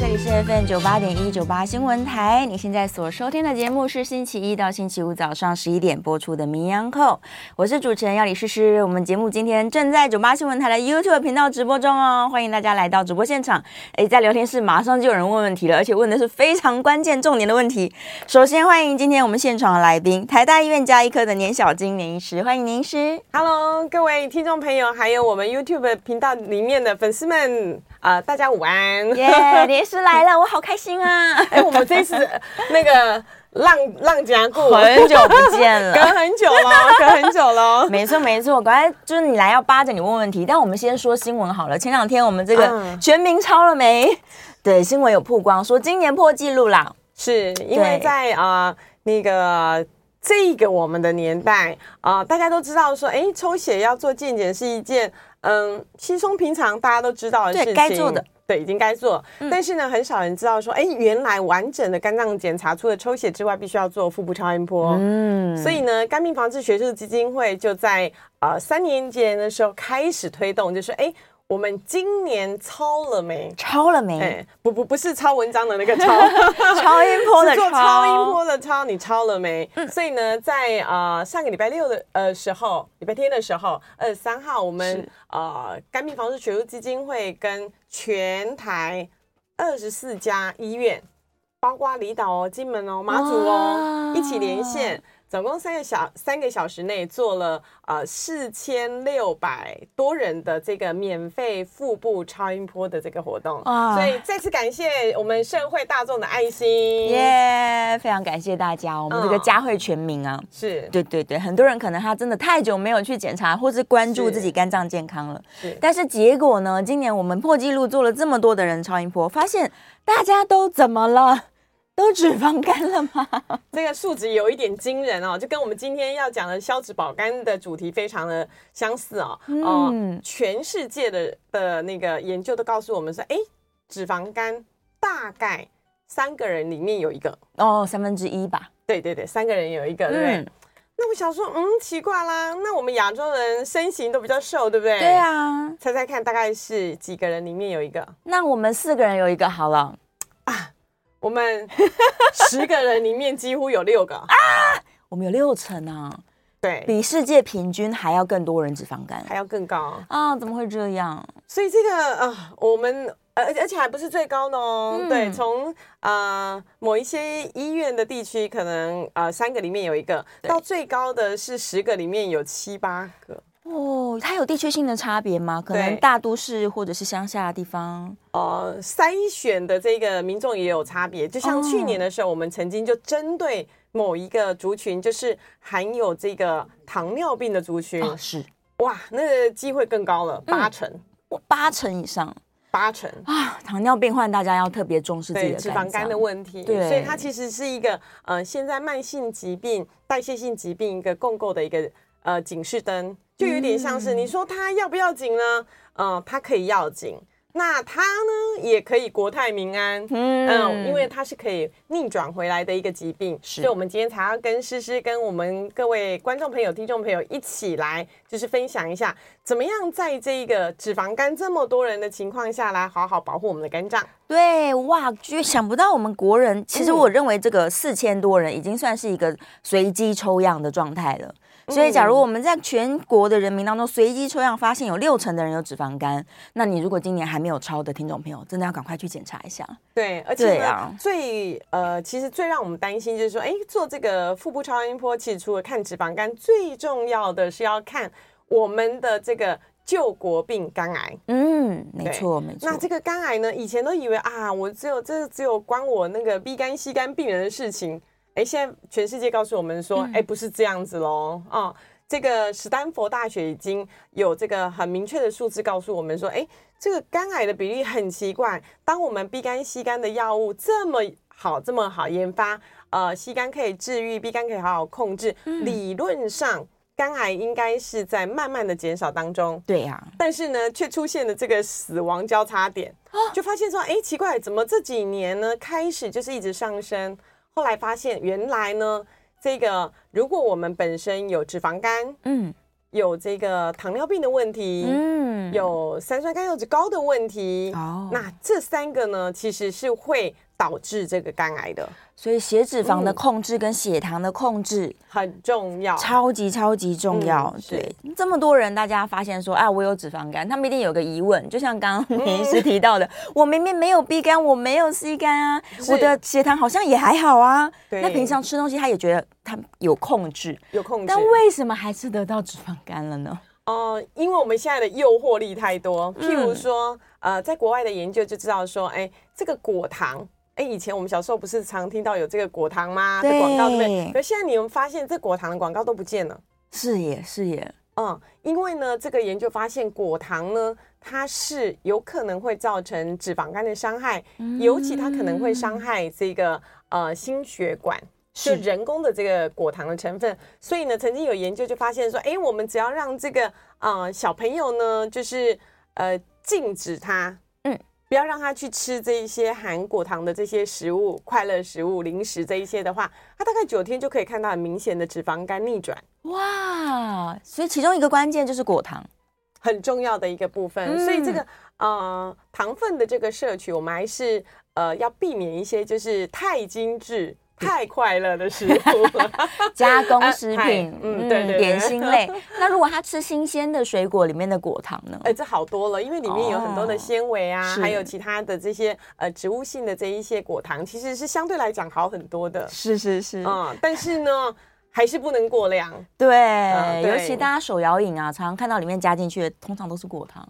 这里是 FM 九八点一九八新闻台，你现在所收听的节目是星期一到星期五早上十一点播出的《名医央叩》，我是主持人药理诗诗。我们节目今天正在九八新闻台的 YouTube 频道直播中哦，欢迎大家来到直播现场。诶，在聊天室马上就有人问问题了，而且问的是非常关键重点的问题。首先欢迎今天我们现场的来宾，台大医院加医科的年小金年医师，欢迎年医师。Hello，各位听众朋友，还有我们 YouTube 频道里面的粉丝们。啊、呃，大家午安！耶、yeah，连诗来了，我好开心啊！哎、欸，我们这次那个浪浪家过很久不见了，隔很久了，隔很久了。没错没错，刚才就是你来要扒着你问问题，但我们先说新闻好了。前两天我们这个全民超了没？嗯、对，新闻有曝光说今年破纪录啦，是因为在啊、呃、那个这个我们的年代啊、呃，大家都知道说，哎，抽血要做健检是一件。嗯，稀松平常，大家都知道的事情，该做的，对，已经该做。嗯、但是呢，很少人知道说，哎，原来完整的肝脏检查，除了抽血之外，必须要做腹部超音波。嗯，所以呢，肝病防治学术基金会就在呃三年前的时候开始推动，就是哎。我们今年抄了没？抄了没？哎，不不不是抄文章的那个抄，超音波的做超音波的超，你抄了没？嗯、所以呢，在呃上个礼拜六的呃时候，礼拜天的时候，二十三号，我们呃肝病防治学术基金会跟全台二十四家医院，包括离岛哦、金门哦、马祖哦，一起连线。总共三个小三个小时内做了呃四千六百多人的这个免费腹部超音波的这个活动，啊，所以再次感谢我们社会大众的爱心，耶，非常感谢大家，我们这个嘉惠全民啊，是。对对对，很多人可能他真的太久没有去检查或是关注自己肝脏健康了，是，但是结果呢，今年我们破纪录做了这么多的人超音波，发现大家都怎么了？都脂肪肝了吗？这个数值有一点惊人哦，就跟我们今天要讲的消脂保肝的主题非常的相似哦。嗯、呃，全世界的的那个研究都告诉我们说，哎，脂肪肝大概三个人里面有一个哦，三分之一吧。对对对，三个人有一个，对不对？嗯、那我想说，嗯，奇怪啦，那我们亚洲人身形都比较瘦，对不对？对啊，猜猜看，大概是几个人里面有一个？那我们四个人有一个好了啊。我们十个人里面几乎有六个。啊，我们有六成啊，对，比世界平均还要更多人脂肪肝，还要更高。啊？怎么会这样？所以这个啊，我们而而且还不是最高的哦，嗯、对，从啊、呃、某一些医院的地区，可能啊、呃、三个里面有一个，到最高的是十个里面有七八个。哦，它有地区性的差别吗？可能大都市或者是乡下的地方，呃，筛选的这个民众也有差别。就像去年的时候，我们曾经就针对某一个族群，就是含有这个糖尿病的族群，哦、是。哇，那个机会更高了，八成，嗯、八成以上，八成。啊！糖尿病患大家要特别重视自己的脂肪肝的问题，对，所以它其实是一个呃，现在慢性疾病、代谢性疾病一个共构的一个呃警示灯。就有点像是你说他要不要紧呢？嗯，他可以要紧，那它呢也可以国泰民安，嗯，嗯，因为它是可以逆转回来的一个疾病，是。所以我们今天才要跟诗诗跟我们各位观众朋友、听众朋友一起来，就是分享一下，怎么样在这个脂肪肝这么多人的情况下来好好保护我们的肝脏。对，哇，就想不到我们国人，其实我认为这个四千多人已经算是一个随机抽样的状态了。所以，假如我们在全国的人民当中随机抽样，发现有六成的人有脂肪肝，那你如果今年还没有超的听众朋友，真的要赶快去检查一下。对，而且啊，最呃，其实最让我们担心就是说，哎，做这个腹部超音波，其实除了看脂肪肝，最重要的是要看我们的这个救国病肝癌。嗯，没错，没错。那这个肝癌呢，以前都以为啊，我只有这只有关我那个 B 肝、C 肝病人的事情。哎，现在全世界告诉我们说，哎，不是这样子喽啊、哦！这个史丹佛大学已经有这个很明确的数字告诉我们说，哎，这个肝癌的比例很奇怪。当我们 B 肝、C 肝的药物这么好、这么好研发，呃，C 肝可以治愈，B 肝可以好好控制，嗯、理论上肝癌应该是在慢慢的减少当中。对呀、啊，但是呢，却出现了这个死亡交叉点，就发现说，哎，奇怪，怎么这几年呢开始就是一直上升？后来发现原来呢，这个如果我们本身有脂肪肝，嗯。有这个糖尿病的问题，嗯，有三酸甘油脂高的问题，哦，那这三个呢，其实是会导致这个肝癌的。所以血脂肪的控制跟血糖的控制、嗯、很重要，超级超级重要。嗯、对，这么多人，大家发现说啊，我有脂肪肝，他们一定有个疑问，就像刚刚林 医师提到的，嗯、我明明没有 B 肝，我没有 C 肝啊，我的血糖好像也还好啊。对那平常吃东西，他也觉得他有控制，有控制，但为什么还是得到脂肪肝了呢？哦、呃，因为我们现在的诱惑力太多，譬如说，嗯、呃，在国外的研究就知道说，哎，这个果糖。哎，以前我们小时候不是常听到有这个果糖吗？对的广告对不对？可现在你们发现这果糖的广告都不见了。是耶，是耶。嗯，因为呢，这个研究发现果糖呢，它是有可能会造成脂肪肝的伤害，嗯、尤其它可能会伤害这个呃心血管，是就人工的这个果糖的成分。所以呢，曾经有研究就发现说，哎，我们只要让这个呃小朋友呢，就是呃禁止他。不要让他去吃这一些含果糖的这些食物、快乐食物、零食这一些的话，他大概九天就可以看到很明显的脂肪肝逆转。哇！所以其中一个关键就是果糖，很重要的一个部分。嗯、所以这个呃糖分的这个摄取，我们还是呃要避免一些就是太精致。太快乐的食物，加工食品，嗯，对对，点心类。那如果他吃新鲜的水果里面的果糖呢？哎，这好多了，因为里面有很多的纤维啊，还有其他的这些呃植物性的这一些果糖，其实是相对来讲好很多的。是是是，嗯，但是呢，还是不能过量。对，尤其大家手摇饮啊，常常看到里面加进去的，通常都是果糖。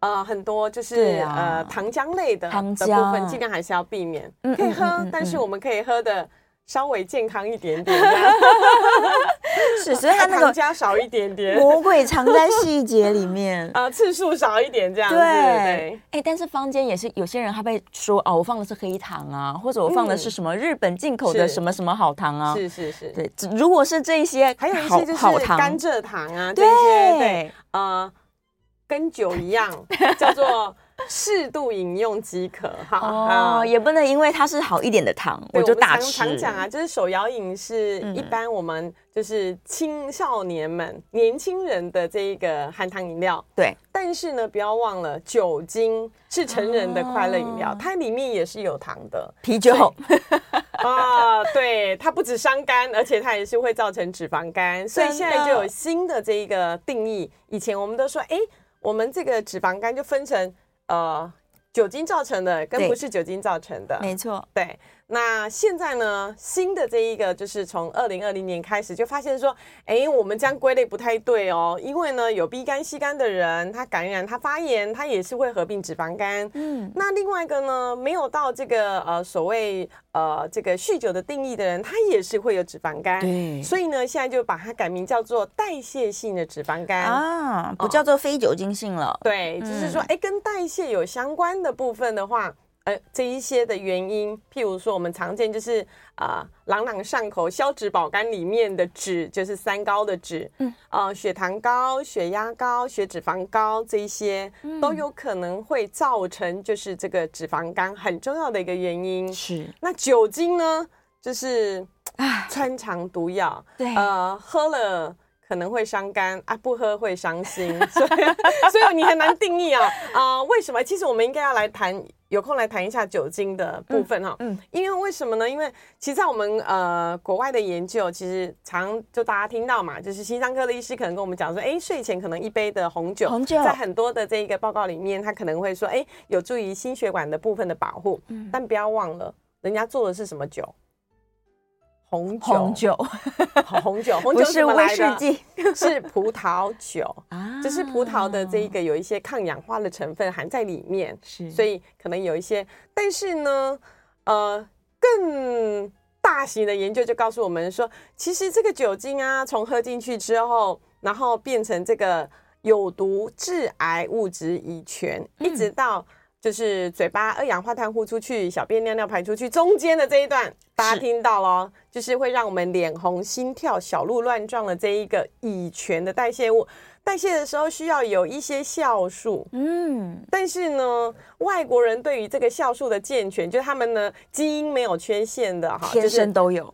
呃，很多就是、啊、呃糖浆类的糖浆的部分，尽量还是要避免。嗯、可以喝，但是我们可以喝的稍微健康一点点。是，所以它那个糖加少一点点，魔鬼藏在细节里面。啊、呃，次数少一点这样子。对，哎、欸，但是坊间也是有些人他会说哦，我放的是黑糖啊，或者我放的是什么日本进口的什么什么好糖啊。是是是，对，如果是这些，还有一些就是甘蔗糖啊，这些对，呃。跟酒一样，叫做适度饮用即可哈。哦，也不能因为它是好一点的糖，我就大吃。常讲啊，就是手摇饮是一般我们就是青少年们、年轻人的这一个含糖饮料。对，但是呢，不要忘了酒精是成人的快乐饮料，它里面也是有糖的。啤酒 啊，对，它不止伤肝，而且它也是会造成脂肪肝。所以现在就有新的这一个定义。以前我们都说，哎。我们这个脂肪肝就分成呃酒精造成的跟不是酒精造成的，没错，对。那现在呢，新的这一个就是从二零二零年开始就发现说，哎，我们这样归类不太对哦，因为呢，有 B 肝、C 肝的人，他感染、他发炎，他也是会合并脂肪肝。嗯，那另外一个呢，没有到这个呃所谓呃这个酗酒的定义的人，他也是会有脂肪肝。对，所以呢，现在就把它改名叫做代谢性的脂肪肝啊，不叫做非酒精性了。对，就是说，哎，跟代谢有相关的部分的话。呃，这一些的原因，譬如说，我们常见就是啊、呃，朗朗上口消脂保肝里面的脂，就是三高的脂，嗯，呃，血糖高、血压高、血脂肪高，这一些都有可能会造成就是这个脂肪肝很重要的一个原因。是，那酒精呢，就是穿肠毒药，对，呃，喝了。可能会伤肝啊，不喝会伤心，所以所以你很难定义啊啊、呃？为什么？其实我们应该要来谈，有空来谈一下酒精的部分哈。嗯，嗯因为为什么呢？因为其实在我们呃国外的研究，其实常就大家听到嘛，就是心脏科的医师可能跟我们讲说，哎，睡前可能一杯的红酒，红酒在很多的这一个报告里面，他可能会说，哎，有助于心血管的部分的保护。嗯，但不要忘了，人家做的是什么酒？红酒，红酒，红酒，红酒是什么来的？是葡萄酒 啊，就是葡萄的这一个有一些抗氧化的成分含在里面，是，所以可能有一些。但是呢，呃，更大型的研究就告诉我们说，其实这个酒精啊，从喝进去之后，然后变成这个有毒致癌物质乙醛，一直到。就是嘴巴二氧化碳呼出去，小便尿尿排出去，中间的这一段大家听到了，就是会让我们脸红、心跳、小鹿乱撞的这一个乙醛的代谢物。代谢的时候需要有一些酵素，嗯，但是呢，外国人对于这个酵素的健全，就是他们呢基因没有缺陷的哈，天生都有，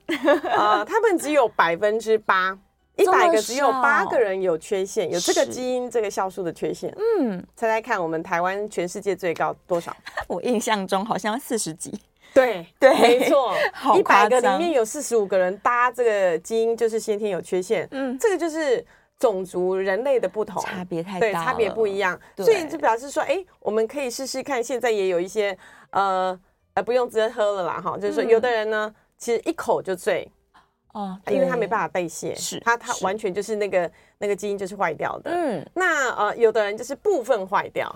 啊、呃，他们只有百分之八，一百个只有八个人有缺陷，有这个基因这个酵素的缺陷，嗯，猜猜看，我们台湾全世界最高多少？我印象中好像四十几，对对，没错，一百个里面有四十五个人搭这个基因就是先天有缺陷，嗯，这个就是。种族人类的不同差别太大，对，差别不一样，所以就表示说，哎，我们可以试试看。现在也有一些，呃，呃，不用直接喝了啦，哈，就是说，有的人呢，其实一口就醉，哦，因为它没办法代谢，是，它它完全就是那个那个基因就是坏掉的，嗯，那呃，有的人就是部分坏掉，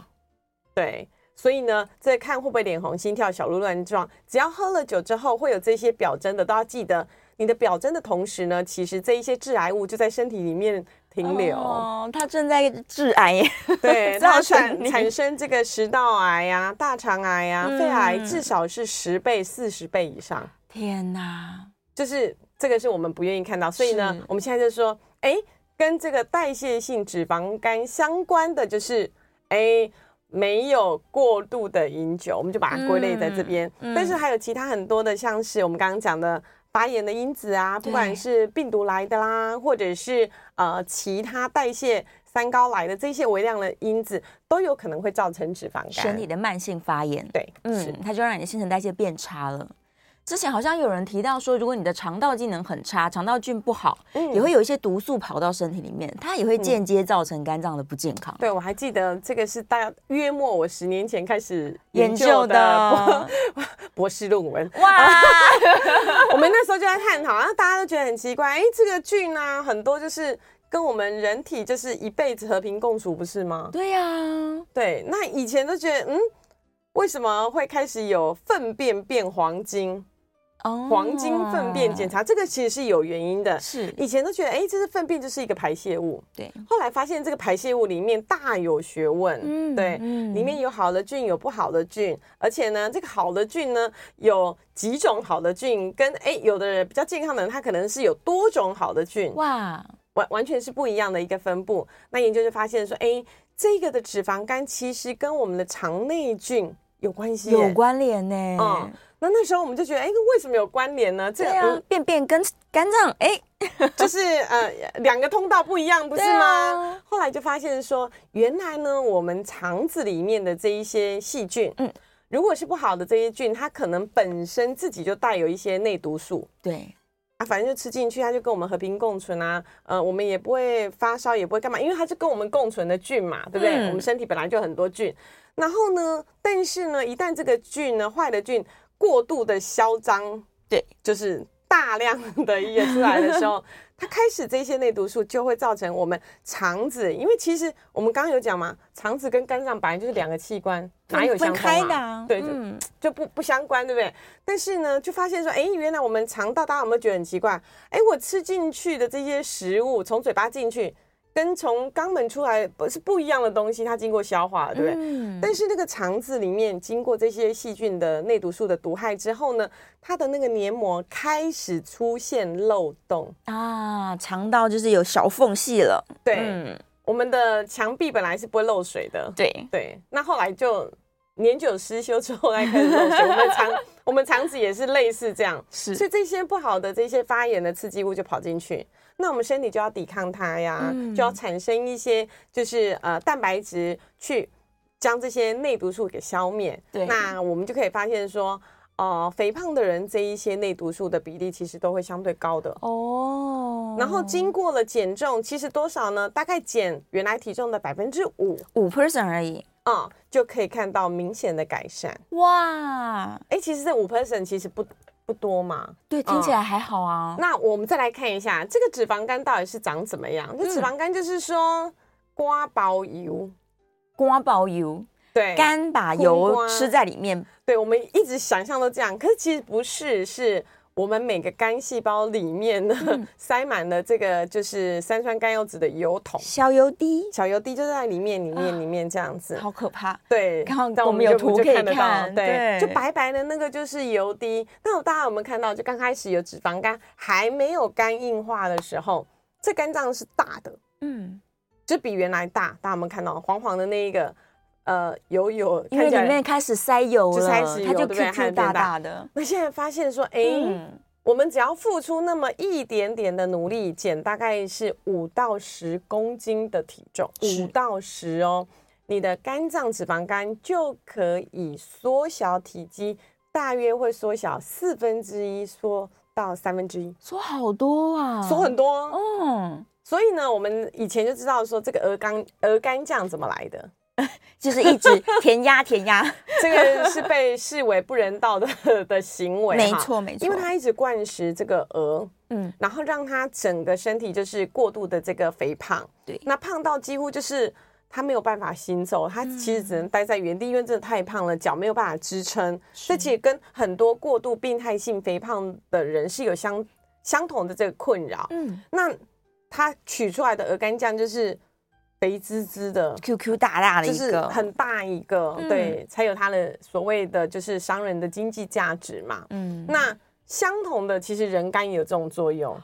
对，所以呢，在看会不会脸红、心跳、小鹿乱撞，只要喝了酒之后会有这些表征的，都要记得，你的表征的同时呢，其实这一些致癌物就在身体里面。停留，哦，它正在致癌，对，它产产生这个食道癌呀、啊、大肠癌呀、啊、嗯、肺癌，至少是十倍、四十倍以上。天哪，就是这个是我们不愿意看到，所以呢，我们现在就说，哎，跟这个代谢性脂肪肝相关的就是，哎，没有过度的饮酒，我们就把它归类在这边。嗯嗯、但是还有其他很多的，像是我们刚刚讲的。发炎的因子啊，不管是病毒来的啦，或者是呃其他代谢三高来的这些微量的因子，都有可能会造成脂肪肝，身体的慢性发炎。对，嗯，它就让你的新陈代谢变差了。之前好像有人提到说，如果你的肠道机能很差，肠道菌不好，嗯，也会有一些毒素跑到身体里面，它也会间接造成肝脏的不健康。嗯、对，我还记得这个是大约莫我十年前开始研究的博，博士论文。哇，我们那时候就在探讨，然后大家都觉得很奇怪，哎，这个菌啊，很多就是跟我们人体就是一辈子和平共处，不是吗？对呀、啊，对，那以前都觉得，嗯，为什么会开始有粪便变黄金？黄金粪便检查，这个其实是有原因的。是以前都觉得，哎，这是粪便就是一个排泄物。对，后来发现这个排泄物里面大有学问。嗯，对，里面有好的菌，有不好的菌，而且呢，这个好的菌呢，有几种好的菌，跟哎，有的人比较健康的人，他可能是有多种好的菌。哇，完完全是不一样的一个分布。那研究就发现说，哎，这个的脂肪肝其实跟我们的肠内菌有关系，有关联呢。嗯。那那时候我们就觉得，哎，为什么有关联呢？这个、啊、便便跟肝脏，哎，就是呃两个通道不一样，不是吗？啊、后来就发现说，原来呢，我们肠子里面的这一些细菌，嗯，如果是不好的这些菌，它可能本身自己就带有一些内毒素，对，啊，反正就吃进去，它就跟我们和平共存啊，呃，我们也不会发烧，也不会干嘛，因为它是跟我们共存的菌嘛，对不对？嗯、我们身体本来就很多菌，然后呢，但是呢，一旦这个菌呢，坏的菌。过度的嚣张，对，就是大量的溢出来的时候，它开始这些内毒素就会造成我们肠子，因为其实我们刚刚有讲嘛，肠子跟肝脏本来就是两个器官，哪有相关的、啊？对，就、嗯、就不不相关，对不对？但是呢，就发现说，哎，原来我们肠道，大家有没有觉得很奇怪？哎，我吃进去的这些食物，从嘴巴进去。跟从肛门出来不是不一样的东西，它经过消化，对不对？嗯、但是那个肠子里面经过这些细菌的内毒素的毒害之后呢，它的那个黏膜开始出现漏洞啊，肠道就是有小缝隙了。对，嗯、我们的墙壁本来是不会漏水的。对对，那后来就年久失修之后，才开始漏水。我们肠 我们肠子也是类似这样，是，所以这些不好的这些发炎的刺激物就跑进去。那我们身体就要抵抗它呀，嗯、就要产生一些就是呃蛋白质去将这些内毒素给消灭。对，那我们就可以发现说，呃，肥胖的人这一些内毒素的比例其实都会相对高的哦。然后经过了减重，其实多少呢？大概减原来体重的百分之五，五 percent 而已啊、嗯，就可以看到明显的改善。哇，哎，其实这五 percent 其实不。不多嘛？对，听起来还好啊。那我们再来看一下这个脂肪肝到底是长怎么样？这脂肪肝就是说，瓜包油，瓜包油，对，肝把油吃在里面。对，我们一直想象都这样，可是其实不是，是。我们每个肝细胞里面呢，嗯、塞满了这个就是三酸甘油酯的油桶，小油滴，小油滴就在里面，里面，里面这样子，好可怕。对，刚刚我们有图可以看得到，对，对就白白的那个就是油滴。那大家有没有看到？就刚开始有脂肪肝，还没有肝硬化的时候，这肝脏是大的，嗯，就比原来大。大家有没有看到黄黄的那一个？呃，油油，因为里面开始塞油了，它就 Q Q 大大的。那现在发现说，哎、欸，嗯、我们只要付出那么一点点的努力，减大概是五到十公斤的体重，五到十哦，你的肝脏脂肪肝就可以缩小体积，大约会缩小四分之一，缩到三分之一，缩好多啊，缩很多。嗯，所以呢，我们以前就知道说，这个鹅肝鹅肝酱怎么来的。就是一直填鸭填鸭，这个是被视为不人道的的行为。没错没错，因为他一直灌食这个鹅，嗯，然后让他整个身体就是过度的这个肥胖，对，那胖到几乎就是他没有办法行走，他其实只能待在原地，因为真的太胖了，脚没有办法支撑。这其实跟很多过度病态性肥胖的人是有相相同的这个困扰。嗯，那他取出来的鹅肝酱就是。肥滋滋的，QQ 大大的一个，就是很大一个，嗯、对，才有它的所谓的就是商人的经济价值嘛。嗯，那相同的，其实人肝也有这种作用。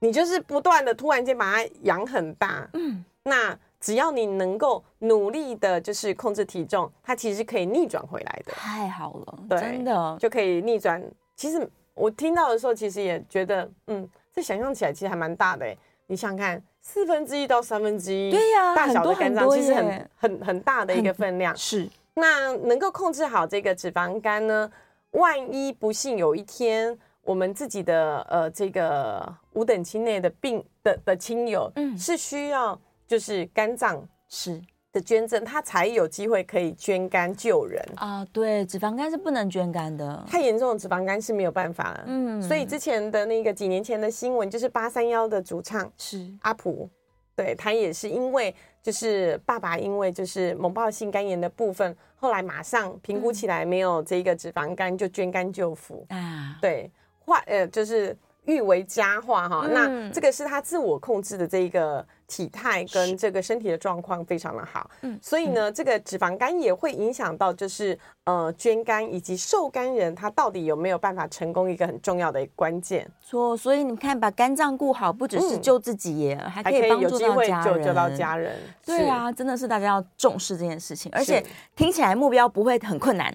你就是不断的突然间把它养很大，嗯，那只要你能够努力的，就是控制体重，它其实可以逆转回来的。太好了，对真的就可以逆转。其实我听到的时候，其实也觉得，嗯，这想象起来其实还蛮大的。你想想看。四分之一到三分之一，对呀，大小的肝脏其实很很很大的一个分量。是，那能够控制好这个脂肪肝呢？万一不幸有一天我们自己的呃这个五等亲内的病的的亲友，嗯，是需要就是肝脏是。的捐赠，他才有机会可以捐肝救人啊！对，脂肪肝是不能捐肝的，太严重的脂肪肝是没有办法了。嗯，所以之前的那个几年前的新闻，就是八三幺的主唱是阿普，对，他也是因为就是爸爸因为就是猛暴性肝炎的部分，后来马上评估起来没有这个脂肪肝，就捐肝救父啊。对，化呃就是誉为佳话哈。嗯、那这个是他自我控制的这一个。体态跟这个身体的状况非常的好，嗯，所以呢，这个脂肪肝也会影响到，就是呃捐肝以及受肝人他到底有没有办法成功一个很重要的关键。错，所以你看，把肝脏顾好，不只是救自己耶，嗯、还可以帮助到家人。救到家人，对啊，真的是大家要重视这件事情，而且听起来目标不会很困难。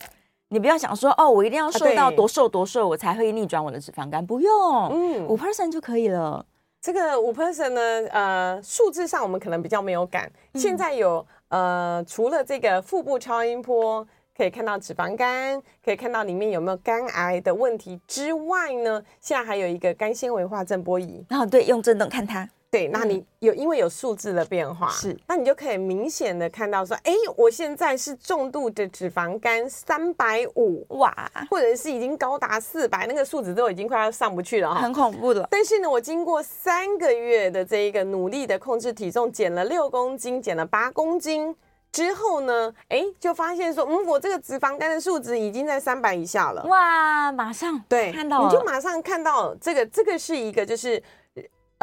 你不要想说哦，我一定要瘦到多瘦多瘦，我才会逆转我的脂肪肝，不用，嗯，五 percent 就可以了。这个五 percent 呢，呃，数字上我们可能比较没有感。嗯、现在有呃，除了这个腹部超音波可以看到脂肪肝，可以看到里面有没有肝癌的问题之外呢，现在还有一个肝纤维化震波仪。然后对，用震动看它。对，那你有因为有数字的变化，是，那你就可以明显的看到说，哎，我现在是重度的脂肪肝三百五哇，或者是已经高达四百，那个数字都已经快要上不去了哈，很恐怖的。但是呢，我经过三个月的这一个努力的控制体重，减了六公斤，减了八公斤之后呢，哎，就发现说，嗯，我这个脂肪肝的数值已经在三百以下了，哇，马上对，看到你就马上看到这个，这个是一个就是。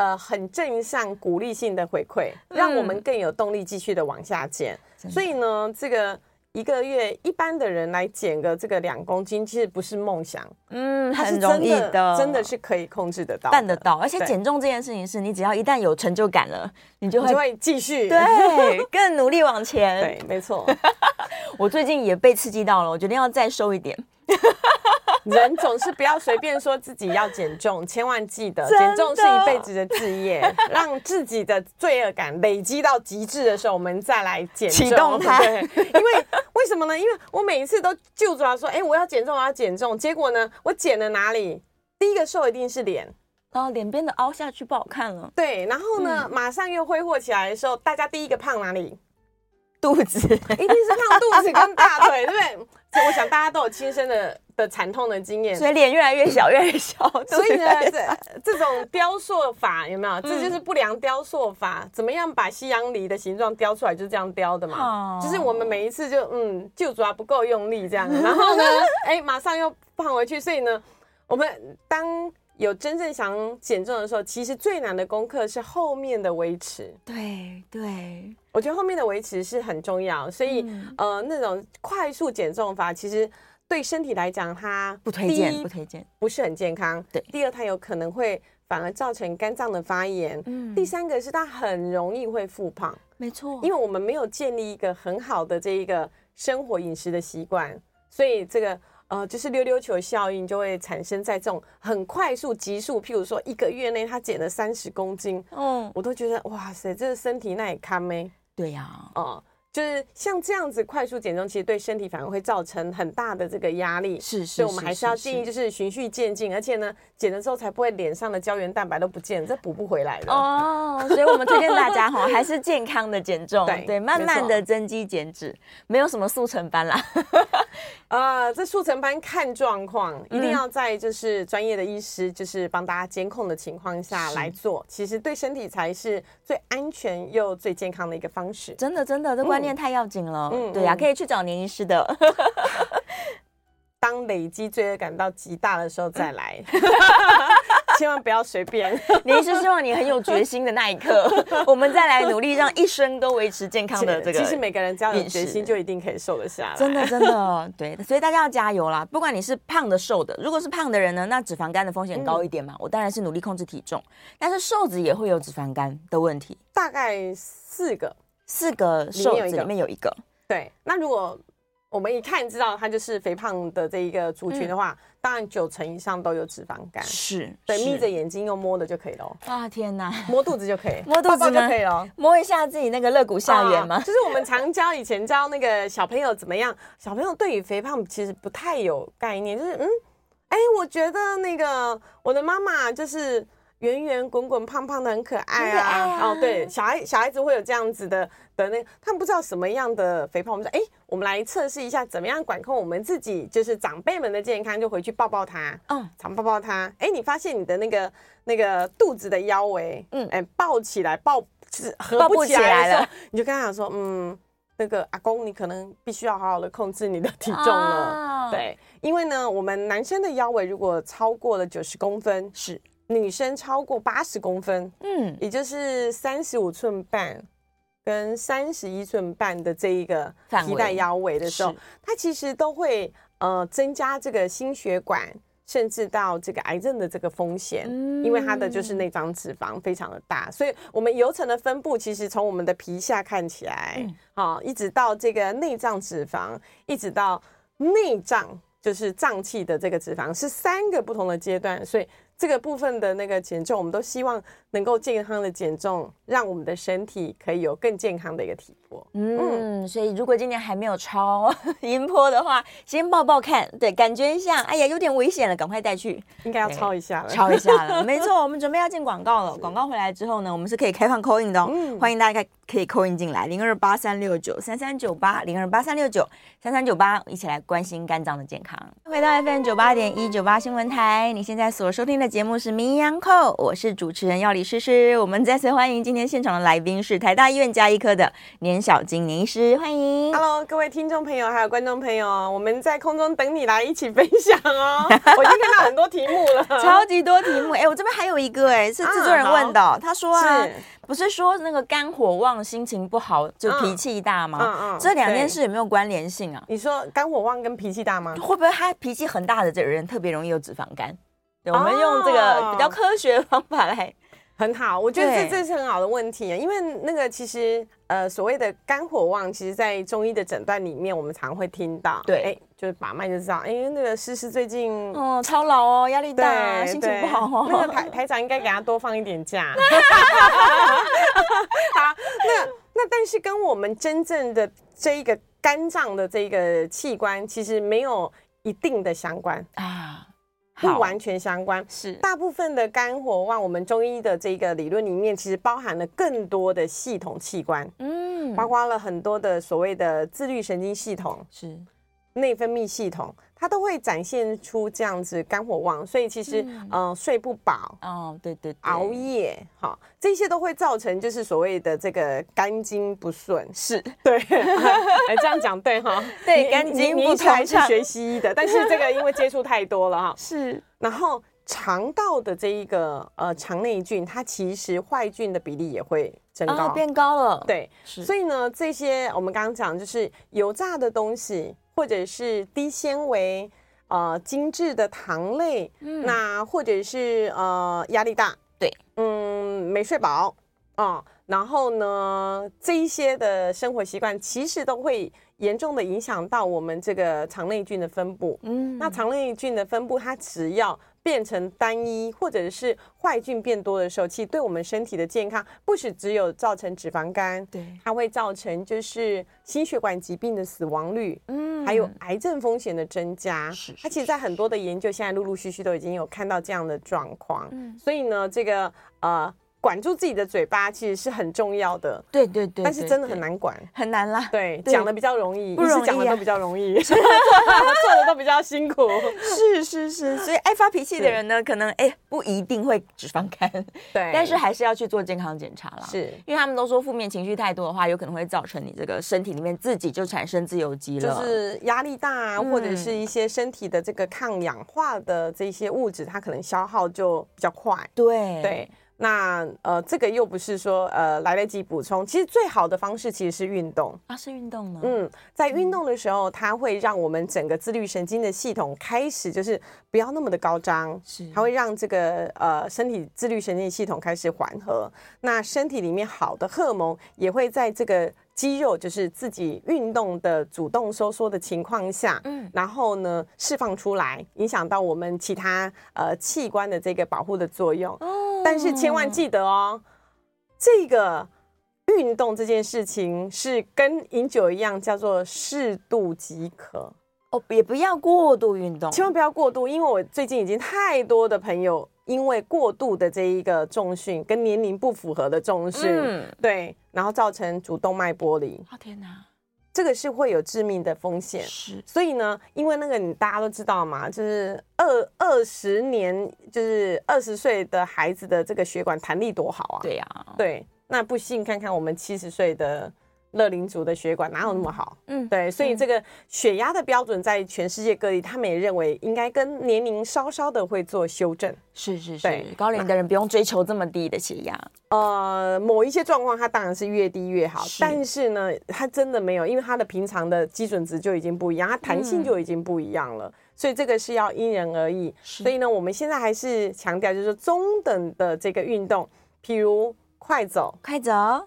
呃，很正向、鼓励性的回馈，让我们更有动力继续的往下减。嗯、所以呢，这个一个月一般的人来减个这个两公斤，其实不是梦想，嗯，很容易的，真的是可以控制得到、办得到。而且减重这件事情，是你只要一旦有成就感了，你就会就会继续对 更努力往前。对，没错。我最近也被刺激到了，我决定要再瘦一点。人总是不要随便说自己要减重，千万记得，减重是一辈子的志业。让自己的罪恶感累积到极致的时候，我们再来减重。启动它。因为为什么呢？因为我每一次都就着说，哎，我要减重，我要减重。结果呢，我减了哪里？第一个瘦一定是脸，然后脸边的凹下去不好看了。对，然后呢，嗯、马上又挥霍起来的时候，大家第一个胖哪里？肚子，一定是胖肚子跟大腿，对不对？所以我想大家都有亲身的的惨痛的经验，所以脸越来越小，越来越小。所以呢，这这种雕塑法有没有？这就是不良雕塑法。怎么样把西洋梨的形状雕出来？就是这样雕的嘛。就是我们每一次就嗯，就抓不够用力这样，然后呢，哎，马上又胖回去。所以呢，我们当。有真正想减重的时候，其实最难的功课是后面的维持。对对，我觉得后面的维持是很重要。所以，嗯、呃，那种快速减重法，其实对身体来讲，它不推荐，不推荐，不是很健康。对。第二，它有可能会反而造成肝脏的发炎。嗯。第三个是它很容易会复胖。没错，因为我们没有建立一个很好的这一个生活饮食的习惯，所以这个呃，就是溜溜球效应就会产生在这种很快速、急速，譬如说一个月内他减了三十公斤，嗯，我都觉得哇塞，这个身体那也堪咩？对呀、啊，哦、嗯。就是像这样子快速减重，其实对身体反而会造成很大的这个压力。是是，所以我们还是要建议，就是循序渐进，而且呢，减了之后才不会脸上的胶原蛋白都不见，这补不回来的。哦，所以我们推荐大家哈，还是健康的减重，对对，慢慢的增肌减脂，没有什么速成班啦。呃，这速成班看状况，一定要在就是专业的医师就是帮大家监控的情况下来做，其实对身体才是最安全又最健康的一个方式。真的，真的，这。观念太要紧了，嗯，对呀、啊，可以去找年医师的。当累积罪恶感到极大的时候再来，千万不要随便。你是希望你很有决心的那一刻，我们再来努力，让一生都维持健康的这个。其实每个人只要有决心，就一定可以瘦得下来。真的，真的，对，所以大家要加油啦！不管你是胖的、瘦的，如果是胖的人呢，那脂肪肝的风险高一点嘛。我当然是努力控制体重，但是瘦子也会有脂肪肝的问题，大概四个。四个瘦子里面有一个，对。那如果我们一看知道它就是肥胖的这一个族群的话，嗯、当然九成以上都有脂肪肝。是，对，眯着眼睛用摸的就可以了。啊天哪，摸肚子就可以，摸肚子就可以了，摸一下自己那个肋骨下缘嘛、啊？就是我们常教以前教那个小朋友怎么样，小朋友对于肥胖其实不太有概念，就是嗯，哎，我觉得那个我的妈妈就是。圆圆滚滚胖胖的很可爱啊！哦，对，小孩小孩子会有这样子的的那，他们不知道什么样的肥胖。我们说，哎，我们来测试一下，怎么样管控我们自己，就是长辈们的健康，就回去抱抱他，嗯，常抱抱他。哎，你发现你的那个那个肚子的腰围，嗯，哎，抱起来抱就是合不起来了，你就跟他讲说，嗯，那个阿公，你可能必须要好好的控制你的体重了。哦、对，因为呢，我们男生的腰围如果超过了九十公分，是。女生超过八十公分，嗯，也就是三十五寸半跟三十一寸半的这一个皮带腰围的时候，它其实都会呃增加这个心血管甚至到这个癌症的这个风险，嗯，因为它的就是内脏脂肪非常的大，所以我们油层的分布其实从我们的皮下看起来，嗯，好，一直到这个内脏脂肪，一直到内脏就是脏器的这个脂肪是三个不同的阶段，所以。这个部分的那个减重，我们都希望能够健康的减重，让我们的身体可以有更健康的一个体魄。嗯，所以如果今年还没有超 音波的话，先抱抱看，对，感觉一下，哎呀，有点危险了，赶快带去，应该要超一下了，超一下了。没错，我们准备要进广告了。广告回来之后呢，我们是可以开放 call in 的哦，嗯、欢迎大家可以 call in 进来，零二八三六九三三九八，零二八三六九三三九八，一起来关心肝脏的健康。回到 FM 九八点一九八新闻台，你现在所收听的。节目是名医央叩，我是主持人药理诗诗。我们再次欢迎今天现场的来宾是台大医院加医科的年小金年医师，欢迎。Hello，各位听众朋友还有观众朋友，我们在空中等你来一起分享哦。我已经看到很多题目了，超级多题目。哎，我这边还有一个，哎，是制作人问的，啊、他说啊，是不是说那个肝火旺、心情不好就脾气大吗？嗯嗯，这两件事有没有关联性啊？你说肝火旺跟脾气大吗？会不会他脾气很大的这个人特别容易有脂肪肝？对，我们用这个比较科学的方法来，很好。我觉得这这是很好的问题，因为那个其实呃所谓的肝火旺，其实在中医的诊断里面，我们常会听到。对，哎，就是把脉就知道，哎，那个诗诗最近哦操劳哦，压力大，心情不好哦。那个台台长应该给他多放一点假。好，那那但是跟我们真正的这一个肝脏的这一个器官，其实没有一定的相关啊。不完全相关，是。大部分的肝火旺，我们中医的这个理论里面，其实包含了更多的系统器官，嗯，包括了很多的所谓的自律神经系统，是内分泌系统。它都会展现出这样子肝火旺，所以其实嗯、呃、睡不饱哦，对对，对，熬夜哈，这些都会造成就是所谓的这个肝经不顺，是 对，哎这样讲对哈，对肝经不顺，还是学西医的，但是这个因为接触太多了哈，是，然后肠道的这一个呃肠内菌，它其实坏菌的比例也会增高，哦、变高了，对，是所以呢这些我们刚刚讲就是油炸的东西。或者是低纤维，呃，精致的糖类，嗯、那或者是呃压力大，对，嗯，没睡饱啊、呃，然后呢，这一些的生活习惯其实都会严重的影响到我们这个肠内菌的分布。嗯，那肠内菌的分布，它只要变成单一，或者是坏菌变多的时候，其实对我们身体的健康，不是只有造成脂肪肝，对，它会造成就是心血管疾病的死亡率，嗯，还有癌症风险的增加。是，它其实，在很多的研究，现在陆陆续续都已经有看到这样的状况。嗯，所以呢，这个呃。管住自己的嘴巴其实是很重要的，对对对，但是真的很难管，很难啦。对，讲的比较容易，不容易，讲的都比较容易，做的都比较辛苦。是是是，所以爱发脾气的人呢，可能哎不一定会脂肪肝，对，但是还是要去做健康检查啦。是，因为他们都说负面情绪太多的话，有可能会造成你这个身体里面自己就产生自由基了，就是压力大啊，或者是一些身体的这个抗氧化的这些物质，它可能消耗就比较快。对。对。那呃，这个又不是说呃来得及补充，其实最好的方式其实是运动啊，是运动呢。嗯，在运动的时候，它会让我们整个自律神经的系统开始就是不要那么的高张，是它会让这个呃身体自律神经系统开始缓和，那身体里面好的荷尔蒙也会在这个。肌肉就是自己运动的主动收缩的情况下，嗯，然后呢释放出来，影响到我们其他呃器官的这个保护的作用。哦，但是千万记得哦，这个运动这件事情是跟饮酒一样，叫做适度即可。哦，也不要过度运动，千万不要过度，因为我最近已经太多的朋友。因为过度的这一个重训跟年龄不符合的重训，嗯，对，然后造成主动脉剥离。哦天哪，这个是会有致命的风险。是，所以呢，因为那个你大家都知道嘛，就是二二十年，就是二十岁的孩子的这个血管弹力多好啊。对呀，啊，对，那不信看看我们七十岁的。乐龄族的血管哪有那么好？嗯，对，所以这个血压的标准在全世界各地，他们也认为应该跟年龄稍稍的会做修正。是是是，对，高龄的人不用追求这么低的血压。呃，某一些状况，它当然是越低越好，是，但是呢，它真的没有，因为它的平常的基准值就已经不一样，它弹性就已经不一样了，嗯，所以这个是要因人而异。所以呢，我们现在还是强调，就是中等的这个运动，譬如快走，快走。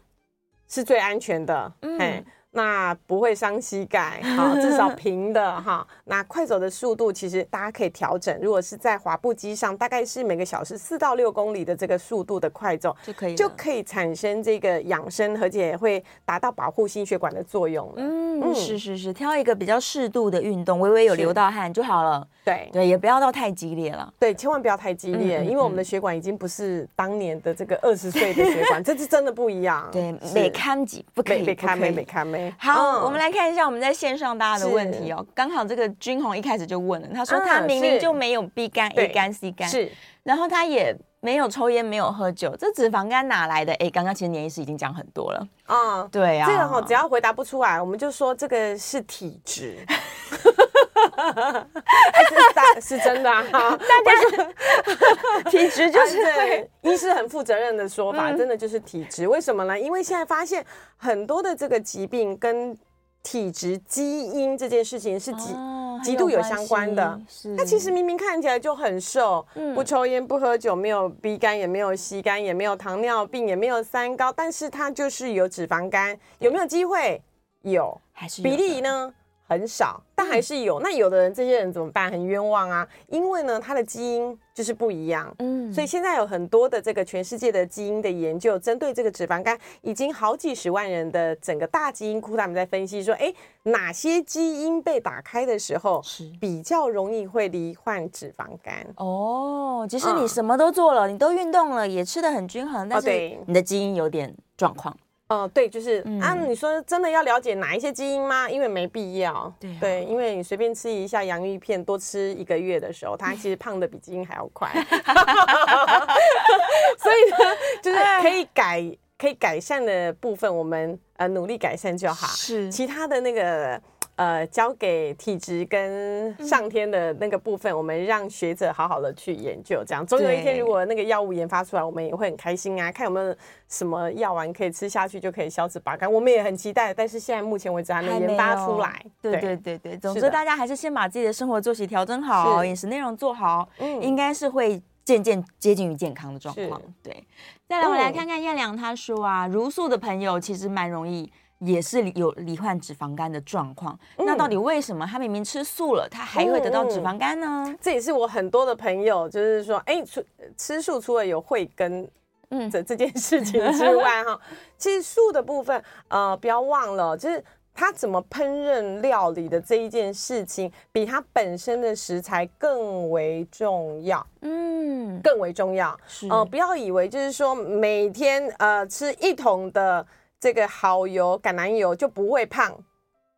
是最安全的，嗯。那不会伤膝盖，好，至少平的哈。那快走的速度其实大家可以调整，如果是在滑步机上，大概是每个小时四到六公里的这个速度的快走就可以，就可以产生这个养生，而且会达到保护心血管的作用。嗯，嗯，是是是，挑一个比较适度的运动，微微有流到汗就好了。对对，也不要到太激烈了。对，千万不要太激烈，嗯嗯嗯，因为我们的血管已经不是当年的这个二十岁的血管，这是真的不一样。对，没看几不可以，没看没没看没。好，嗯、我们来。来看一下我们在线上大家的问题哦，刚好这个君红一开始就问了，他说他明明就没有 B 肝、A 肝、C 肝，是，然后他也没有抽烟、没有喝酒，这脂肪肝哪来的？哎，刚刚其实年医师已经讲很多了。啊，对啊，这个哈只要回答不出来，我们就说这个是体质，是真的啊，大家 体质就是对，医师很负责任的说法，真的就是体质，为什么呢？因为现在发现很多的这个疾病跟体质基因这件事情是极极度有相关的。他其实明明看起来就很瘦，不抽烟不喝酒，没有 B 肝也没有 C 肝也没有糖尿病也没有三高，但是他就是有脂肪肝，有没有机会？有，还是比例呢？很少，但还是有。嗯、那有的人，这些人怎么办？很冤枉啊！因为呢，他的基因就是不一样。嗯，所以现在有很多的这个全世界的基因的研究，针对这个脂肪肝，已经好几十万人的整个大基因库，他们在分析说，哎，哪些基因被打开的时候，是比较容易会罹患脂肪肝。哦，即使你什么都做了，嗯、你都运动了，也吃的很均衡，但是你的基因有点状况。哦，对，就是、嗯、啊，你说真的要了解哪一些基因吗？因为没必要。对、啊，对，因为你随便吃一下洋芋片，多吃一个月的时候，它其实胖的比基因还要快。所以呢，就是可以改，可以改善的部分，我们呃努力改善就好。是，其他的那个。呃，交给体质跟上天的那个部分，嗯、我们让学者好好的去研究。这样，总有一天，如果那个药物研发出来，我们也会很开心啊。看有没有什么药丸可以吃下去就可以消脂拔干，我们也很期待。但是现在目前为止还没研发出来。对对对对，总之大家还是先把自己的生活作息调整好，饮食内容做好，嗯，应该是会。渐渐接近于健康的状况。对，再来我来看看燕良，他说啊，茹素的朋友其实蛮容易。也是有罹患脂肪肝的状况，嗯、那到底为什么他明明吃素了，他还会得到脂肪肝呢？嗯、这也是我很多的朋友，就是说，哎，吃吃素除了有慧根，嗯，这这件事情之外，哈，其实素的部分，呃，不要忘了，就是它怎么烹饪料理的这一件事情，比它本身的食材更为重要，嗯，更为重要。是，呃，不要以为就是说每天呃吃一桶的。这个蚝油、橄榄油就不会胖，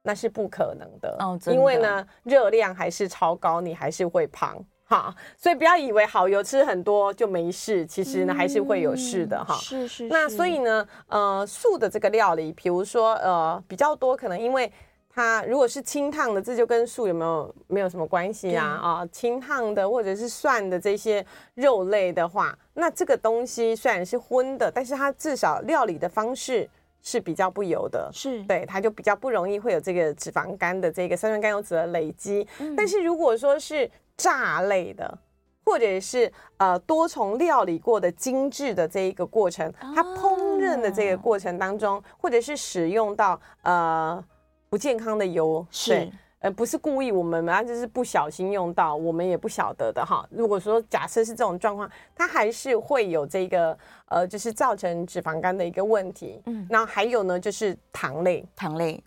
那是不可能的。哦，因为呢，热量还是超高，你还是会胖哈。所以不要以为蚝油吃很多就没事，其实呢、嗯、还是会有事的哈。是是，是。那所以呢，呃，素的这个料理，比如说呃比较多，可能因为它如果是清烫的，这就跟素有没有没有什么关系啊？啊、呃，清烫的或者是涮的这些肉类的话，那这个东西虽然是荤的，但是它至少料理的方式。是比较不油的，是对，它就比较不容易会有这个脂肪肝的这个三酸甘油脂的累积。嗯、但是如果说是炸类的，或者是呃多重料理过的精致的这一个过程，它烹饪的这个过程当中，啊、或者是使用到呃不健康的油，是。呃，不是故意，我们嘛就是不小心用到，我们也不晓得的哈。如果说假设是这种状况，它还是会有这个呃，就是造成脂肪肝的一个问题。嗯，那还有呢，就是糖类，糖类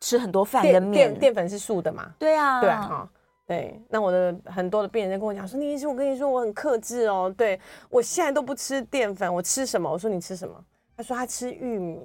吃很多饭跟面，淀粉是素的嘛？对啊，对哈，对。那我的很多的病人跟我讲说，你医生，我跟你说，我很克制哦，对我现在都不吃淀粉，我吃什么？我说你吃什么？他说他吃玉米，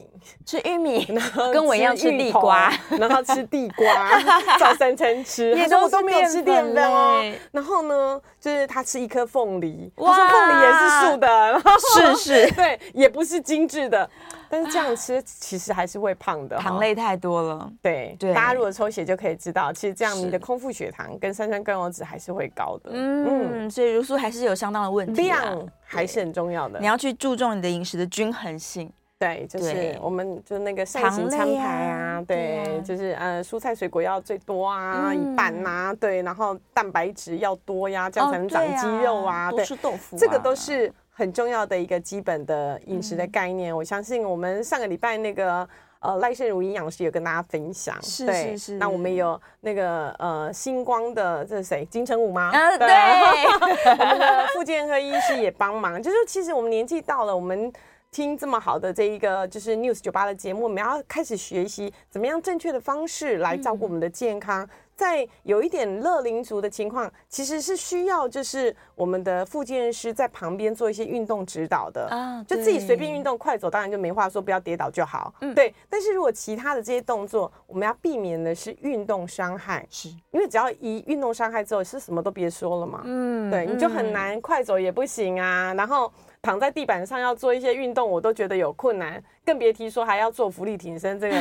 吃玉米，跟我一样吃地瓜，然后吃地瓜，早三餐吃。也都我都没有吃淀粉哦。然后呢，就是他吃一颗凤梨，他说凤梨也是素的，然后是是，对，也不是精致的。但是这样吃其实还是会胖的，糖类太多了。对对，大家如果抽血就可以知道，其实这样你的空腹血糖跟三酸甘油酯还是会高的。嗯，嗯所以茹素还是有相当的问题，量还是很重要的。你要去注重你的饮食的均衡性。对，就是我们就那个膳食餐牌啊，对，就是呃蔬菜水果要最多啊，一半呐，对，然后蛋白质要多呀，这样才能长肌肉啊。对，吃豆腐，这个都是。很重要的一个基本的饮食的概念，嗯、我相信我们上个礼拜那个呃赖胜如营养师有跟大家分享，是是是。那我们有那个呃星光的这是谁？金城武吗？啊，对。我们的附健科医师也帮忙，就是其实我们年纪到了，我们听这么好的这一个就是 News 九八的节目，我们要开始学习怎么样正确的方式来照顾我们的健康。嗯在有一点乐龄族的情况，其实是需要就是我们的复健师在旁边做一些运动指导的啊，就自己随便运动快走，当然就没话说，不要跌倒就好。嗯，对。但是如果其他的这些动作，我们要避免的是运动伤害，是因为只要一运动伤害之后，是什么都别说了嘛。嗯，对，你就很难快走也不行啊，然后。躺在地板上要做一些运动，我都觉得有困难，更别提说还要做浮力挺身。这个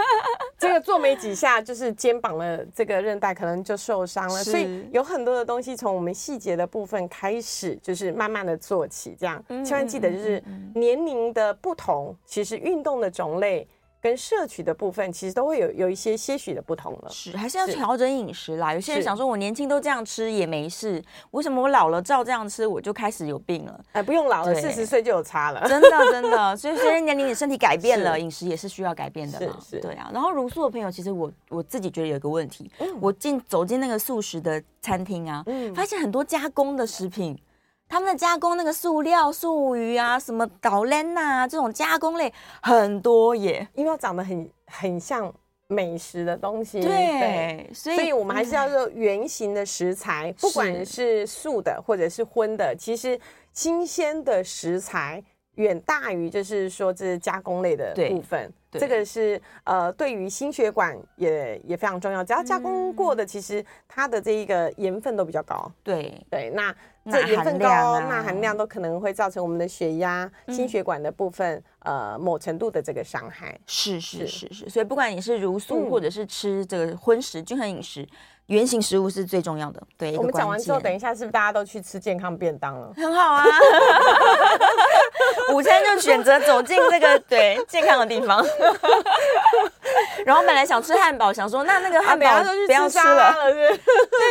这个做没几下，就是肩膀的这个韧带可能就受伤了。所以有很多的东西从我们细节的部分开始，就是慢慢的做起。这样，千万记得就是年龄的不同，其实运动的种类。跟摄取的部分其实都会有有一些些许的不同了，是还是要调整饮食啦。有些人想说，我年轻都这样吃也没事，为什么我老了照这样吃我就开始有病了？哎，不用老了，四十岁就有差了，真的真的。所以随着年龄，你身体改变了，饮食也是需要改变的嘛。是是，对啊。然后茹素的朋友，其实我我自己觉得有一个问题，我进走进那个素食的餐厅啊，发现很多加工的食品。他们的加工那个塑料、素鱼啊，什么岛链呐，这种加工类很多耶，因为它长得很很像美食的东西。对，对所以所以我们还是要用原形的食材，不管是素的或者是荤的，其实新鲜的食材远大于就是说这是加工类的部分。这个是呃，对于心血管也也非常重要。只要加工过的，其实它的这一个盐分都比较高。对对，那这盐分高，钠含量都可能会造成我们的血压、心血管的部分呃某程度的这个伤害。是是是是，所以不管你是茹素或者是吃这个荤食、均衡饮食。原型食物是最重要的。对，我们讲完之后，等一下是不是大家都去吃健康便当了？很好啊，午餐就选择走进这个 对健康的地方。然后本来想吃汉堡，想说那那个汉堡不要吃了。对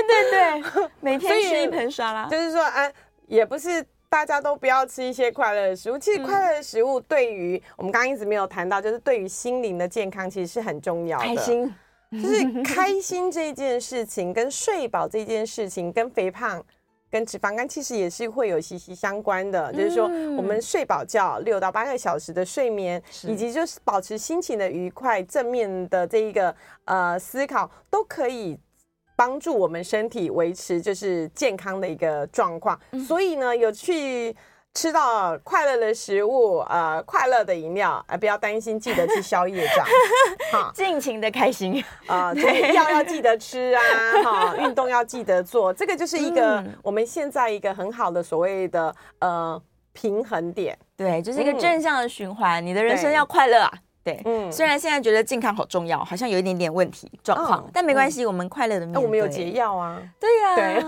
对对，每天吃一盆沙拉。就是说，啊，也不是大家都不要吃一些快乐的食物。其实快乐的食物对于、嗯、我们刚刚一直没有谈到，就是对于心灵的健康其实是很重要的。开心，就是开心这件事情，跟睡饱这件事情，跟肥胖。跟脂肪肝其实也是会有息息相关的，嗯、就是说我们睡饱觉六到八个小时的睡眠，以及就是保持心情的愉快、正面的这一个呃思考，都可以帮助我们身体维持就是健康的一个状况。嗯、所以呢，有去。吃到快乐的食物，呃，快乐的饮料，呃，不要担心，记得去消业障，好，尽情的开心。啊，呃、药要记得吃啊，哈，运动要记得做，这个就是一个我们现在一个很好的所谓的呃平衡点，对，就是一个正向的循环，嗯、你的人生要快乐啊。对，嗯，虽然现在觉得健康好重要，好像有一点点问题状况，但没关系，我们快乐的面对。我们有解药啊，对呀，对，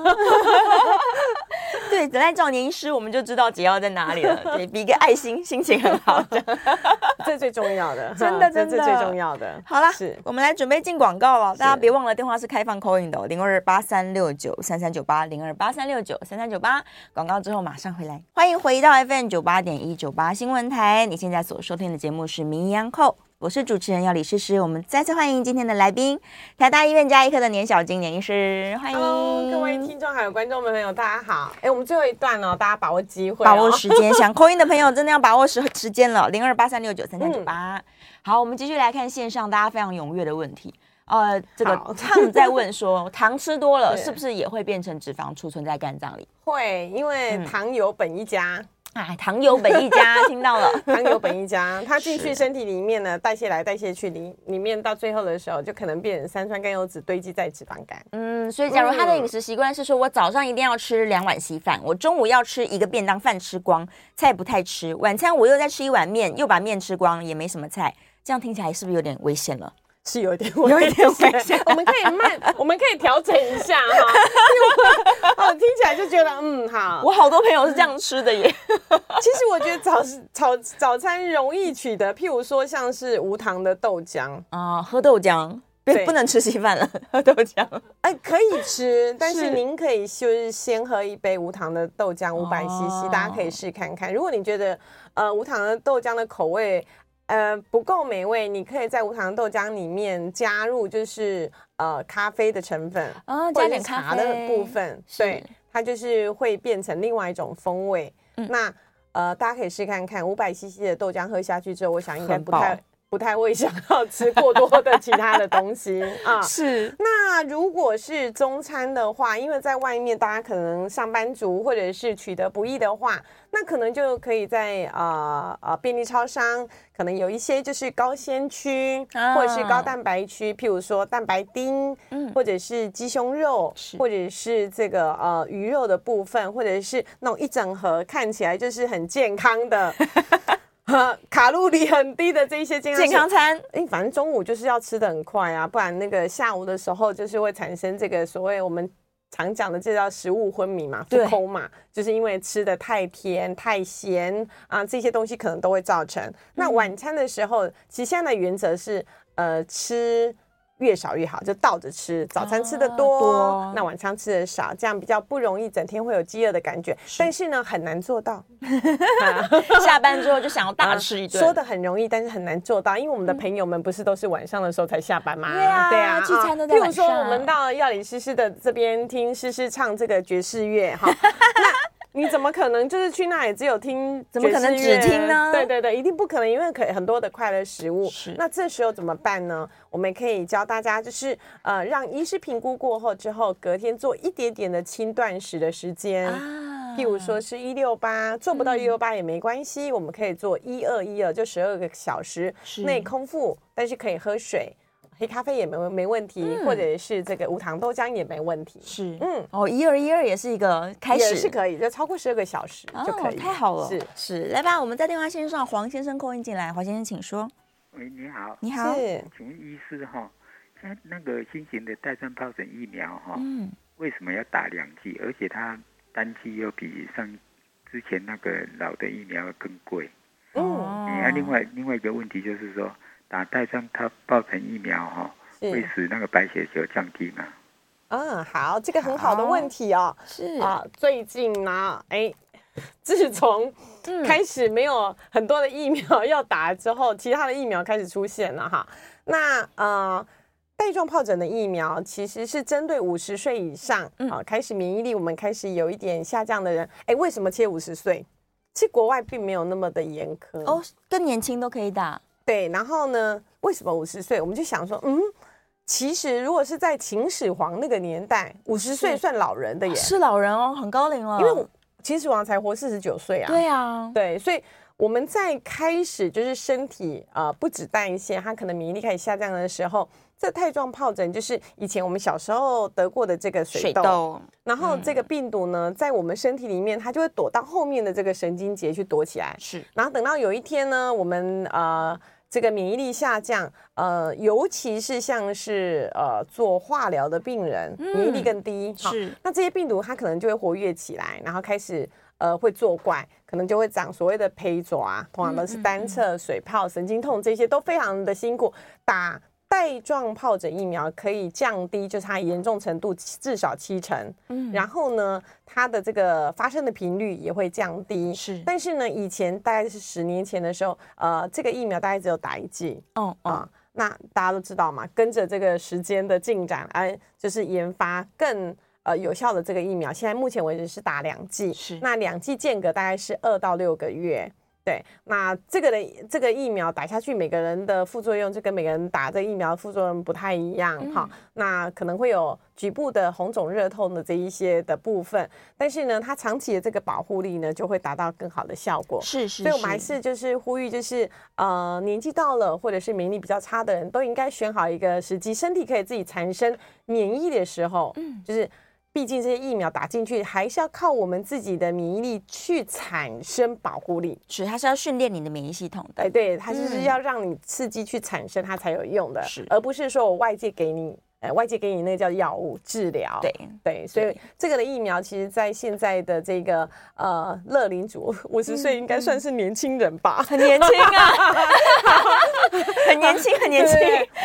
对，等待找年医师，我们就知道解药在哪里了。对，比一个爱心，心情很好，这最重要的，真的，真的最重要的。好了，是我们来准备进广告了，大家别忘了电话是开放 call in 的，零二八三六九三三九八，零二八三六九三三九八。广告之后马上回来，欢迎回到 FM 九八点一九八新闻台，你现在所收听的节目是《名医央叩》。我是主持人要李诗诗，我们再次欢迎今天的来宾，台大医院加医科的年小金年医师，欢迎 Hello, 各位听众还有观众们朋友，大家好。哎，我们最后一段哦，大家把握机会、哦，把握时间，想 call in 的朋友真的要把握时时间了，零二八三六九三三九八。好，我们继续来看线上大家非常踊跃的问题。呃，这个胖在问说，糖吃多了是不是也会变成脂肪储存在肝脏里？会，因为糖有本一家。嗯哎，糖油本一家，听到了，糖油本一家，它进去身体里面呢，代谢来代谢去，里里面到最后的时候，就可能变成三酸甘油酯堆积在脂肪肝。嗯，所以假如他的饮食习惯是说我早上一定要吃两碗稀饭，我中午要吃一个便当饭吃光，菜不太吃，晚餐我又再吃一碗面，又把面吃光，也没什么菜，这样听起来是不是有点危险了？是有一点危险，有一点危险。我们可以慢，我们可以调整一下哈。哦，听起来就觉得嗯好。我好多朋友是这样吃的耶。其实我觉得早早早餐容易取得，譬如说像是无糖的豆浆啊，喝豆浆，对，不能吃稀饭了，喝豆浆。哎，可以吃，但是您可以就是先喝一杯无糖的豆浆，五百 CC，大家可以试看看。如果你觉得呃无糖的豆浆的口味。呃，不够美味，你可以在无糖豆浆里面加入，就是呃咖啡的成分，啊，加点茶的部分，对，它就是会变成另外一种风味。嗯、那呃，大家可以试看看，五百 CC 的豆浆喝下去之后，我想应该不太。不太会想要吃过多的其他的东西 啊。是。那如果是中餐的话，因为在外面大家可能上班族或者是取得不易的话，那可能就可以在啊啊便利超商，可能有一些就是高纤区或者是高蛋白区，譬如说蛋白丁，或者是鸡胸肉，或者是这个呃鱼肉的部分，或者是那种一整盒看起来就是很健康的。卡路里很低的这一些健康健康餐，哎，反正中午就是要吃的很快啊，不然那个下午的时候就是会产生这个所谓我们常讲的这叫食物昏迷嘛，腹空嘛，就是因为吃的太甜太咸啊，这些东西可能都会造成。那晚餐的时候，其实现在的原则是呃吃。越少越好，就倒着吃。早餐吃的多，多那晚餐吃的少，这样比较不容易整天会有饥饿的感觉。是但是呢，很难做到。下班之后就想要大吃一顿，说的很容易，但是很难做到，因为我们的朋友们不是都是晚上的时候才下班吗？对啊，对啊，聚餐都在晚上。譬如说，我们到药理诗诗的这边听诗诗唱这个爵士乐，哈。那你怎么可能就是去那里只有听？怎么可能只听呢？对对对，一定不可能，因为可以很多的快乐食物。是，那这时候怎么办呢？我们可以教大家，就是呃，让医师评估过后之后，隔天做一点点的轻断食的时间。啊，譬如说是一六八，做不到一六八也没关系，嗯、我们可以做一二一二，就十二个小时内空腹，但是可以喝水。黑咖啡也没没问题，嗯、或者是这个无糖豆浆也没问题。是，嗯，哦，一二一二也是一个开始，也是可以，就超过十二个小时就可以，哦、太好了。是是，来吧，我们在电话线上，黄先生 call in 进来，黄先生请说。喂，你好，你好，是请问医师哈，像那个新型的带状疱疹疫苗哈，嗯，为什么要打两剂，而且它单剂又比上之前那个老的疫苗更贵？哦，那、嗯、另外另外一个问题就是说。打带状疱疹疫苗哈，会使那个白血球降低吗？嗯，好，这个很好的问题哦。是啊，最近呢，哎，自从开始没有很多的疫苗要打之后，其他的疫苗开始出现了哈。那呃，带状疱疹的疫苗其实是针对五十岁以上啊，开始免疫力我们开始有一点下降的人。哎，为什么切五十岁？其实国外并没有那么的严苛哦，更年轻都可以打。对，然后呢，为什么五十岁？我们就想说，嗯。其实，如果是在秦始皇那个年代，五十岁算老人的耶，是老人哦，很高龄了。因为秦始皇才活四十九岁啊。对啊，对，所以我们在开始就是身体呃不止代谢，它可能免疫力开始下降的时候，这带状疱疹就是以前我们小时候得过的这个水痘。水痘。然后这个病毒呢，在我们身体里面，它就会躲到后面的这个神经节去躲起来。是。然后等到有一天呢，我们呃。这个免疫力下降，呃，尤其是像是呃做化疗的病人，免疫力更低，嗯、是。那这些病毒它可能就会活跃起来，然后开始呃会作怪，可能就会长所谓的胚爪，通常都是单侧水泡、神经痛，这些都非常的辛苦打。带状疱疹疫苗可以降低，就是它严重程度至少七成。嗯，然后呢，它的这个发生的频率也会降低。是，但是呢，以前大概是十年前的时候，呃，这个疫苗大概只有打一剂。哦啊、呃，那大家都知道嘛，跟着这个时间的进展，哎，就是研发更呃有效的这个疫苗。现在目前为止是打两剂，是，那两剂间隔大概是二到六个月。对，那这个的这个疫苗打下去，每个人的副作用就跟每个人打这个疫苗的副作用不太一样哈、嗯。那可能会有局部的红肿热痛的这一些的部分，但是呢，它长期的这个保护力呢，就会达到更好的效果。是是，是。所以我们还是就是呼吁，就是呃，年纪到了或者是免疫力比较差的人都应该选好一个时机，身体可以自己产生免疫的时候，嗯，就是。毕竟这些疫苗打进去，还是要靠我们自己的免疫力去产生保护力。是，它是要训练你的免疫系统的。哎，对，它就是要让你刺激去产生，它才有用的。是，而不是说我外界给你。呃，外界给你那个叫药物治疗，对对，所以这个的疫苗，其实，在现在的这个呃乐龄组五十岁应该算是年轻人吧，嗯、很年轻啊，很年轻，很年轻。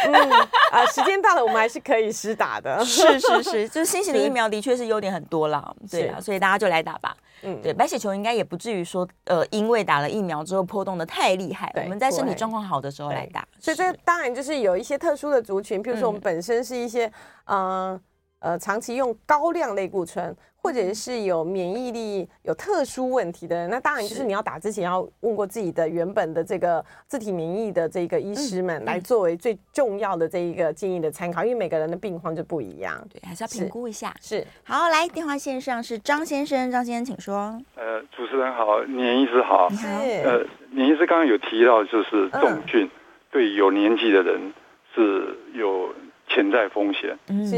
嗯啊、呃，时间到了，我们还是可以施打的。是是是，就是新型的疫苗的确是优点很多啦，对啊，所以大家就来打吧。嗯，对，白血球应该也不至于说，呃，因为打了疫苗之后波动的太厉害。我们在身体状况好的时候来打，所以这当然就是有一些特殊的族群，譬如说我们本身是一些，嗯、呃呃，长期用高量类固醇。或者是有免疫力有特殊问题的人，那当然就是你要打之前要问过自己的原本的这个自体免疫的这个医师们来作为最重要的这一个建议的参考，因为每个人的病况就不一样，对，还是要评估一下。是，是好，来电话线上是张先生，张先生请说。呃，主持人好，年医师好。你好。呃，年医师刚刚有提到，就是重菌对有年纪的人是有潜在风险。嗯，是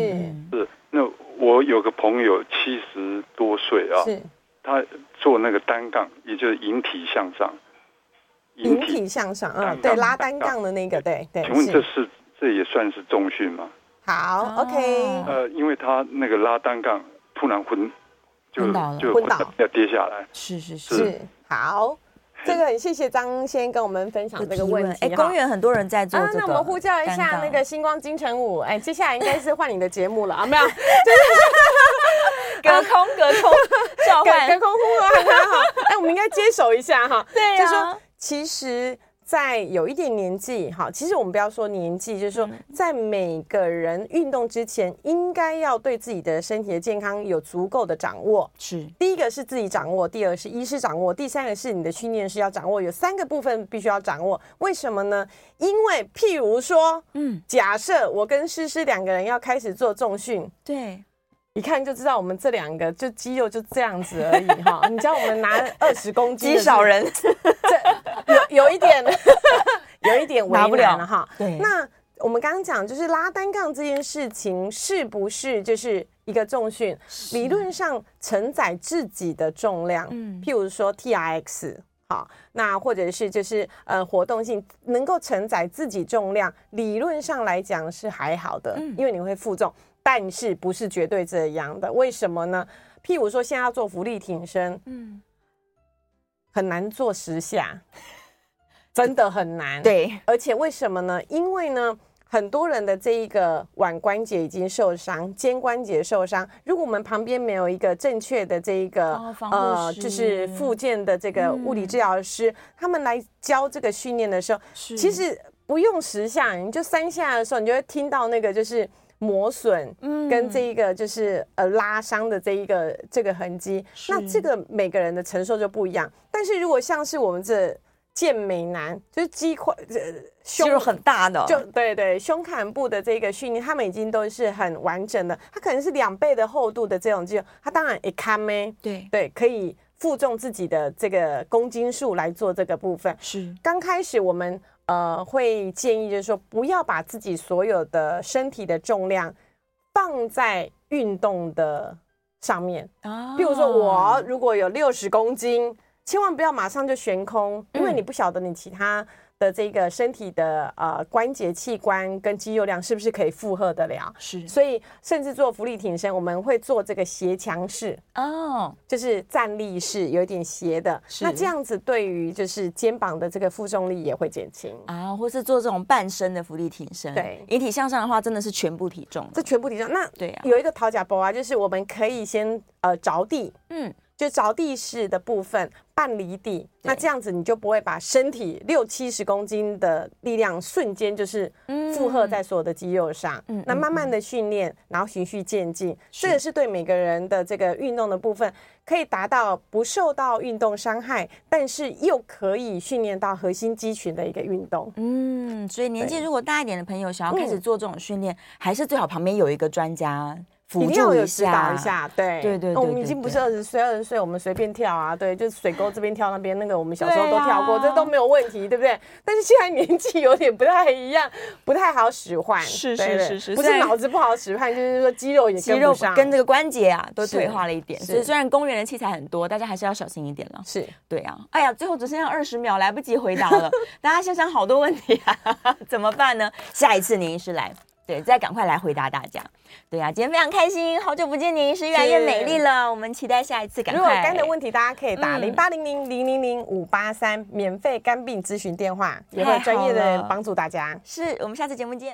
是那。我有个朋友七十多岁啊，是，他做那个单杠，也就是引体向上，引体向上啊，对，拉单杠的那个，对对。请问这是这也算是重训吗？好，OK。呃，因为他那个拉单杠突然昏，就就昏倒要跌下来，是是是，是好。这个很谢谢张先跟我们分享这个问题。哎，公园很多人在做、这个、啊，那我们呼叫一下那个星光金城武。哎，接下来应该是换你的节目了啊，没有？就 是隔空隔空叫唤，隔空呼啊。哎，我们应该接手一下哈。对呀、啊，就说其实。在有一点年纪，哈，其实我们不要说年纪，就是说，在每个人运动之前，应该要对自己的身体的健康有足够的掌握。是，第一个是自己掌握，第二个是医师掌握，第三个是你的训练师要掌握，有三个部分必须要掌握。为什么呢？因为譬如说，嗯，假设我跟诗诗两个人要开始做重训，对。一看就知道，我们这两个就肌肉就这样子而已哈。你知道我们拿二十公斤，肌少人，这有有一点，有一点为难了哈。对，那我们刚刚讲就是拉单杠这件事情，是不是就是一个重训？理论上承载自己的重量，嗯，譬如说 TRX，好，那或者是就是呃活动性能够承载自己重量，理论上来讲是还好的，因为你会负重。但是不是绝对这样的？为什么呢？譬如说，现在要做浮力挺身，嗯，很难做十下，真的很难。对，而且为什么呢？因为呢，很多人的这一个腕关节已经受伤，肩关节受伤。如果我们旁边没有一个正确的这一个、哦、呃，就是复健的这个物理治疗师，嗯、他们来教这个训练的时候，其实不用十下，你就三下的时候，你就会听到那个就是磨损，嗯跟这一个就是呃拉伤的这一个这个痕迹。那这个每个人的承受就不一样。但是如果像是我们这。健美男就是肌块，呃，胸很大的，就对对，胸坎部的这个训练，他们已经都是很完整的。他可能是两倍的厚度的这种肌肉，他当然也堪咩，对对，可以负重自己的这个公斤数来做这个部分。是刚开始我们呃会建议就是说，不要把自己所有的身体的重量放在运动的上面啊。比如说我如果有六十公斤。千万不要马上就悬空，因为你不晓得你其他的这个身体的呃关节器官跟肌肉量是不是可以负荷得了。是，所以甚至做浮力挺身，我们会做这个斜墙式哦，就是站立式，有点斜的。那这样子对于就是肩膀的这个负重力也会减轻啊，或是做这种半身的浮力挺身。对，引体向上的话，真的是全部体重，这全部体重。那对呀，有一个讨价包啊，就是我们可以先呃着地，嗯。就着地式的部分，半离地，那这样子你就不会把身体六七十公斤的力量瞬间就是负荷在所有的肌肉上。嗯，那慢慢的训练，然后循序渐进，这个是对每个人的这个运动的部分，可以达到不受到运动伤害，但是又可以训练到核心肌群的一个运动。嗯，所以年纪如果大一点的朋友想要开始做这种训练，还是最好旁边有一个专家。一定要有指导一下，对对对，我们已经不是二十岁，二十岁我们随便跳啊，对，就是水沟这边跳那边，那个我们小时候都跳过，这都没有问题，对不对？但是现在年纪有点不太一样，不太好使唤，是是是是，不是脑子不好使唤，就是说肌肉也肌肉跟这个关节啊都退化了一点，所以虽然公园的器材很多，大家还是要小心一点了。是对啊，哎呀，最后只剩下二十秒，来不及回答了，大家想想好多问题啊，怎么办呢？下一次年医师来。对，再赶快来回答大家。对呀、啊，今天非常开心，好久不见，您，是越来越美丽了。我们期待下一次。赶快。如果有肝的问题，大家可以打零八零零零零零五八三免费肝病咨询电话，也会专业的人帮助大家。是我们下次节目见。